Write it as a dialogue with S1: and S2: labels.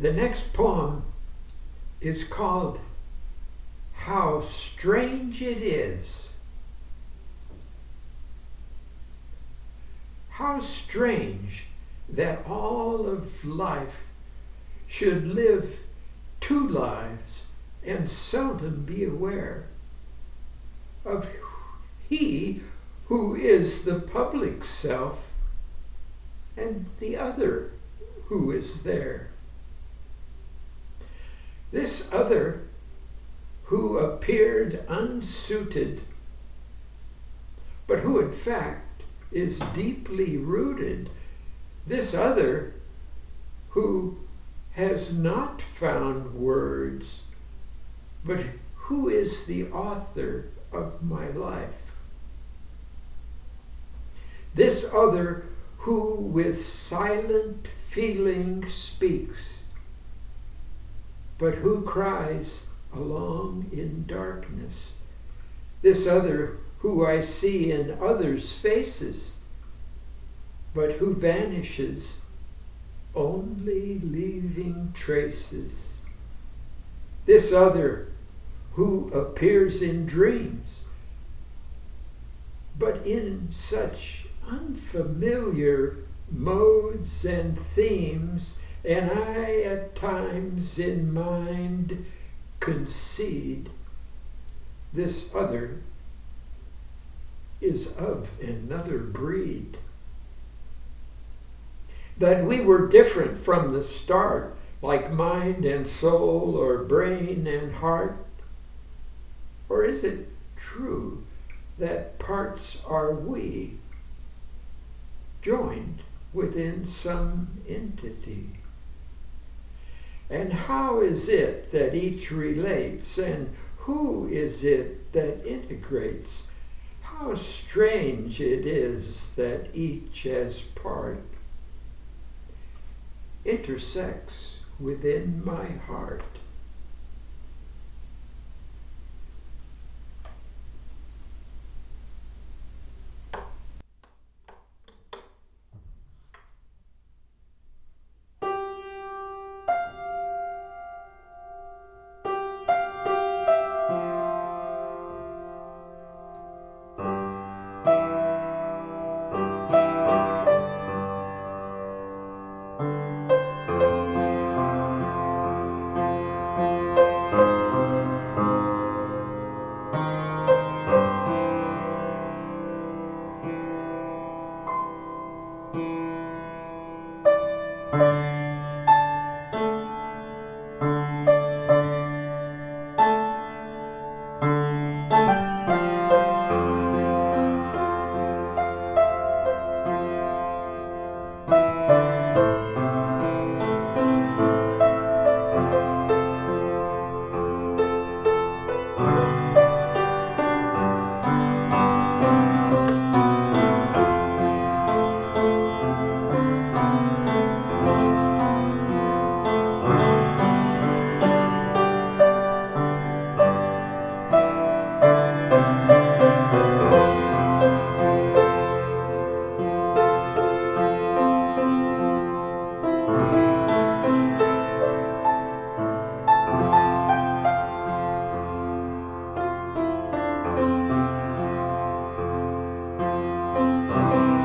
S1: The next poem is called How Strange It Is. How strange that all of life should live two lives and seldom be aware of he who is the public self and the other who is there. This other who appeared unsuited, but who in fact is deeply rooted, this other who has not found words, but who is the author of my life. This other who with silent feeling speaks, but who cries along in darkness. This other who I see in others' faces, but who vanishes, only leaving traces. This other who appears in dreams, but in such unfamiliar modes and themes, and I at times in mind concede this other is of another breed. That we were different from the start, like mind and soul, or brain and heart? Or is it true that parts are we, joined within some entity? And how is it that each relates, and who is it that integrates? How strange it is that each as part intersects within my heart. thank you.